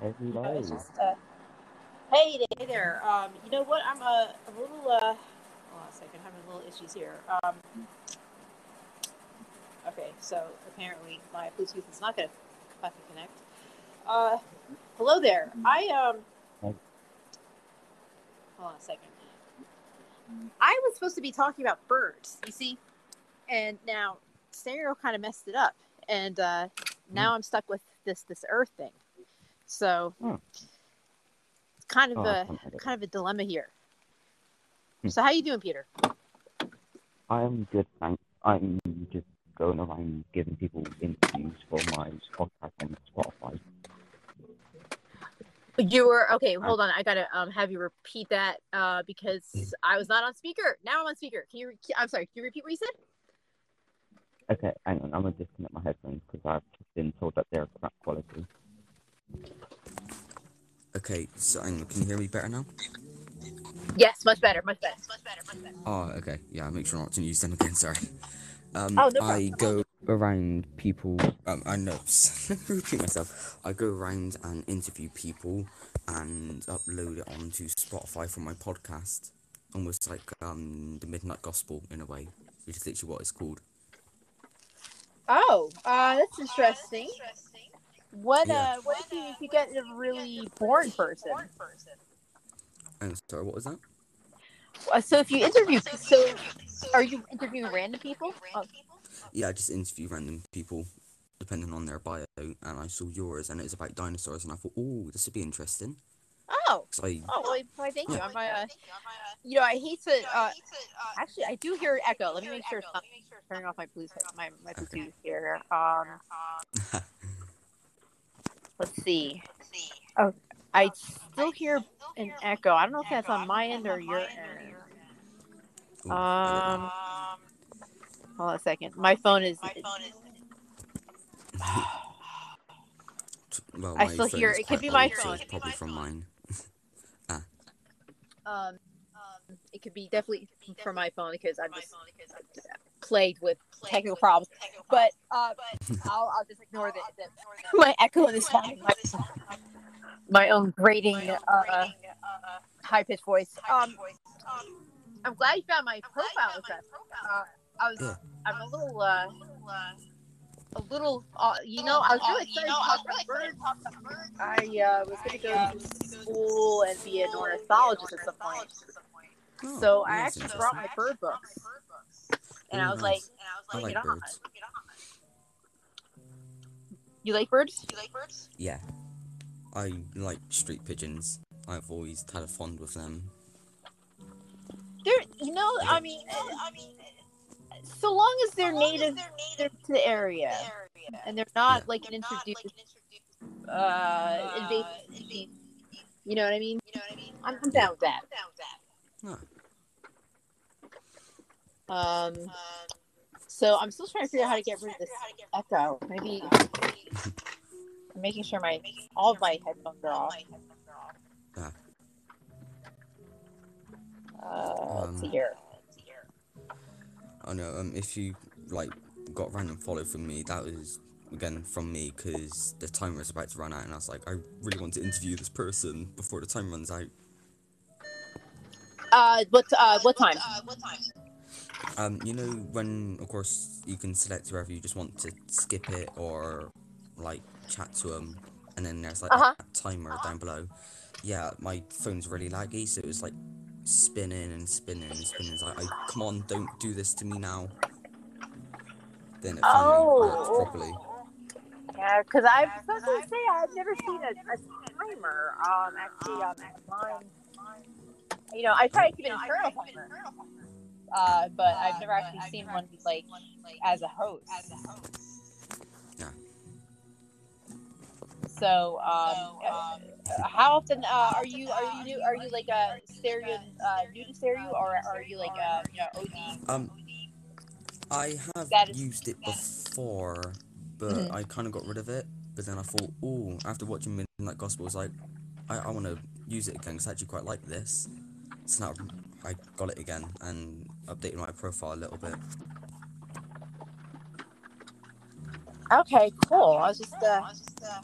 Every Uh, day. just, uh, hey there, hey there. Um, you know what? I'm a, a little. Uh, hold on a second. Having a little issues here. Um, okay, so apparently my Bluetooth is not going to fucking connect. Uh, hello there. I um. Hold on a second. I was supposed to be talking about birds. You see, and now stereo kind of messed it up, and uh, now I'm stuck with this this Earth thing. So Hmm. it's kind of Oh, a kind of a dilemma here. Hmm. So how you doing, Peter? I'm good, thanks. I'm just going around giving people interviews for my podcast on Spotify. You were okay. Hold on, I gotta um have you repeat that uh Hmm. because I was not on speaker. Now I'm on speaker. Can you? Re- I'm sorry. Can you repeat what you said? Okay, hang on, I'm gonna disconnect my headphones because I've just been told that they're crap quality. Okay, so hang on, can you hear me better now? Yes, much better. Much better. Much better. Much better. Oh, okay. Yeah, I'll make sure not to use them again. Sorry. Um, Oh, no I go around people. Um, I know. Let me repeat myself. I go around and interview people and upload it onto Spotify for my podcast, almost like um the Midnight Gospel in a way, which is literally what it's called. Oh, uh, that's interesting. What Yeah. uh, what if you, if you get a really boring person? And sorry, what was that? Uh, So if you interview, so are you interviewing random people? Oh, Yeah, I just interview random people depending on their bio, and I saw yours, and it was about dinosaurs, and I thought, oh, this would be interesting. oh, I, oh well, why, thank you. I'm, uh, you know, I hate to. Uh, actually, I do hear echo. Let me make sure. It's not turning off my Bluetooth. My my Okay. Here. Um, let's see. Oh, I still hear an echo. I don't know if that's on my end or your end. Ooh, I don't know. Um, hold on a second. My phone is. Well, I still hear- it could be my phone. it's probably from mine. Um, it could be definitely from my phone because I'm just plagued with technical problems. But uh, I'll, I'll just ignore the, the my echo is fine. My, my own grating, uh, high pitched voice. Um, I'm glad you found my profile address. Uh, I was, Yeah. I'm a little, uh, a little, uh, you know, I was really excited to talk about birds. I uh, was going to go to school and be an ornithologist at some point. Oh, So I actually brought my bird books, and I Ooh, was like, I like "Get on." birds. You like birds? Yeah. I like street pigeons. I've always had a fond with them. They're, you know, I mean, I mean, so long as they're native they're native to the area and they're not Yeah. like an introduced, uh, invasive species. You know what I mean? You know what I'm, I'm down with that. Huh. Um, so I'm still trying to figure out how to get rid of this echo. Maybe I'm making sure my all of my headphones are off. Ah. Uh, let's Um, here. I know. Um, if you like got random follow from me, that was again from me because the timer was about to run out, and I was like, I really want to interview this person before the time runs out. Uh, what uh, what time? Um, you know when, of course, you can select whoever you just want to skip it or like chat to them, and then there's like Uh-huh. a timer down below. Yeah, my phone's really laggy, so it was like spinning and spinning and spinning. It's like, I, come on, don't do this to me now. Then it finally worked Oh. properly. Yeah, because I was supposed to say I've never seen a, a timer. Um, actually, um, mine. You know, I try to keep an internal timer. Uh, but I've never actually seen one like as a host. Yeah. So, um, uh, how often uh, are you are you new, are you like a stereo uh, new to stereo or are you like a you know OG? Um, I have That is- used it before, but Mhm. I kind of got rid of it. But then I thought, oh, after watching Midnight Gospel, I was like, I, I want to use it again because I actually quite like this. Now I got it again and updated my profile a little bit. Okay, cool. I was just uh, I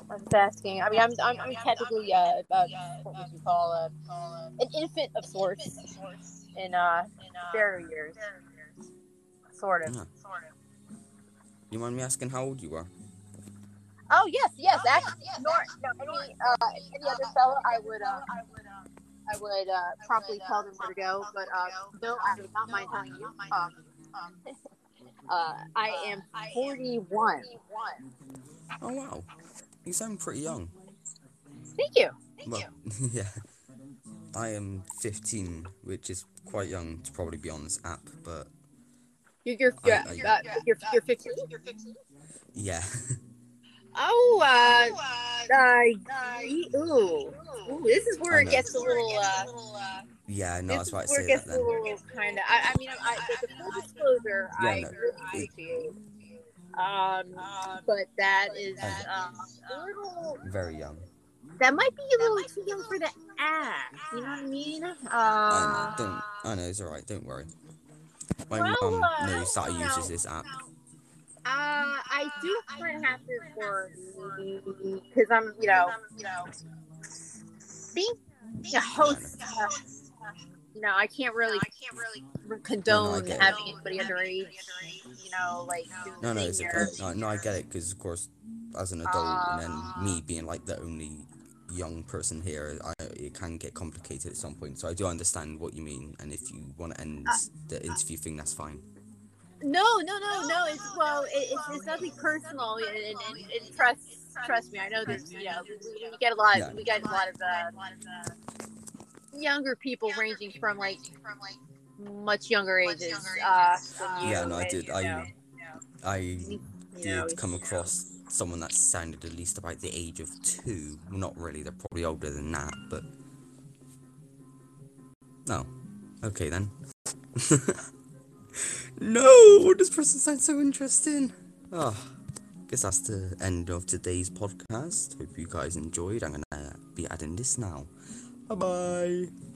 was just asking. I mean, I'm I'm, I'm technically uh, uh what would you call uh, an infant of sorts in uh fairy years, sort of. Yeah. You mind me asking how old you are? Oh yes, yes. Actually, nor, no, any uh any other fellow, I would uh I would uh promptly tell them where to go. But uh, no, I do not mind telling you. Um, uh, I am 41. Oh wow, you sound pretty young. Thank you. Thank well, you. yeah. I am 15, which is quite young to probably be on this app, but You're you're I- you're, I- uh, you're, you're 15. yeah. Oh, uh, uh, ye- ooh, ooh, this is where it gets a little, uh, yeah, no, that's why I say that then. kind of. I, I mean, I, the, full disclosure, Yeah, I no, really it- appreciate. Um, but that is um, a little. Very young. That might be a little too young for the app. You know what I mean? Uh, I know, don't, I know, it's alright, don't worry. My Well, mum uh, knows that I uses this app. Uh, I do kind of have to for because I'm, you know, you know, being a host. Uh, you know, I can't really, I can't really condone get it. having anybody underage. You know, like No, no, it's okay. No, no, I get it, because, of course, as an adult, and then me being, like, the only young person here, I, it can get complicated at some point. So I do understand what you mean, and if you want to end Uh, the interview thing, that's fine. No, no, no, no. It's well, it, it's, it's nothing personal, and, and, and, and trust trust me. I know there's you know we, we get a lot Yeah. we get a lot of uh, younger people ranging from like much younger ages. Uh, than you, Yeah, no, I and, did. you I, know, I did come across someone that sounded at least about the age of two. Not really, they're probably older than that, but. No. Okay then. no! This person sounds so interesting! Oh, ah, guess that's the end of today's podcast. Hope you guys enjoyed. I'm gonna be adding this now. Bye bye!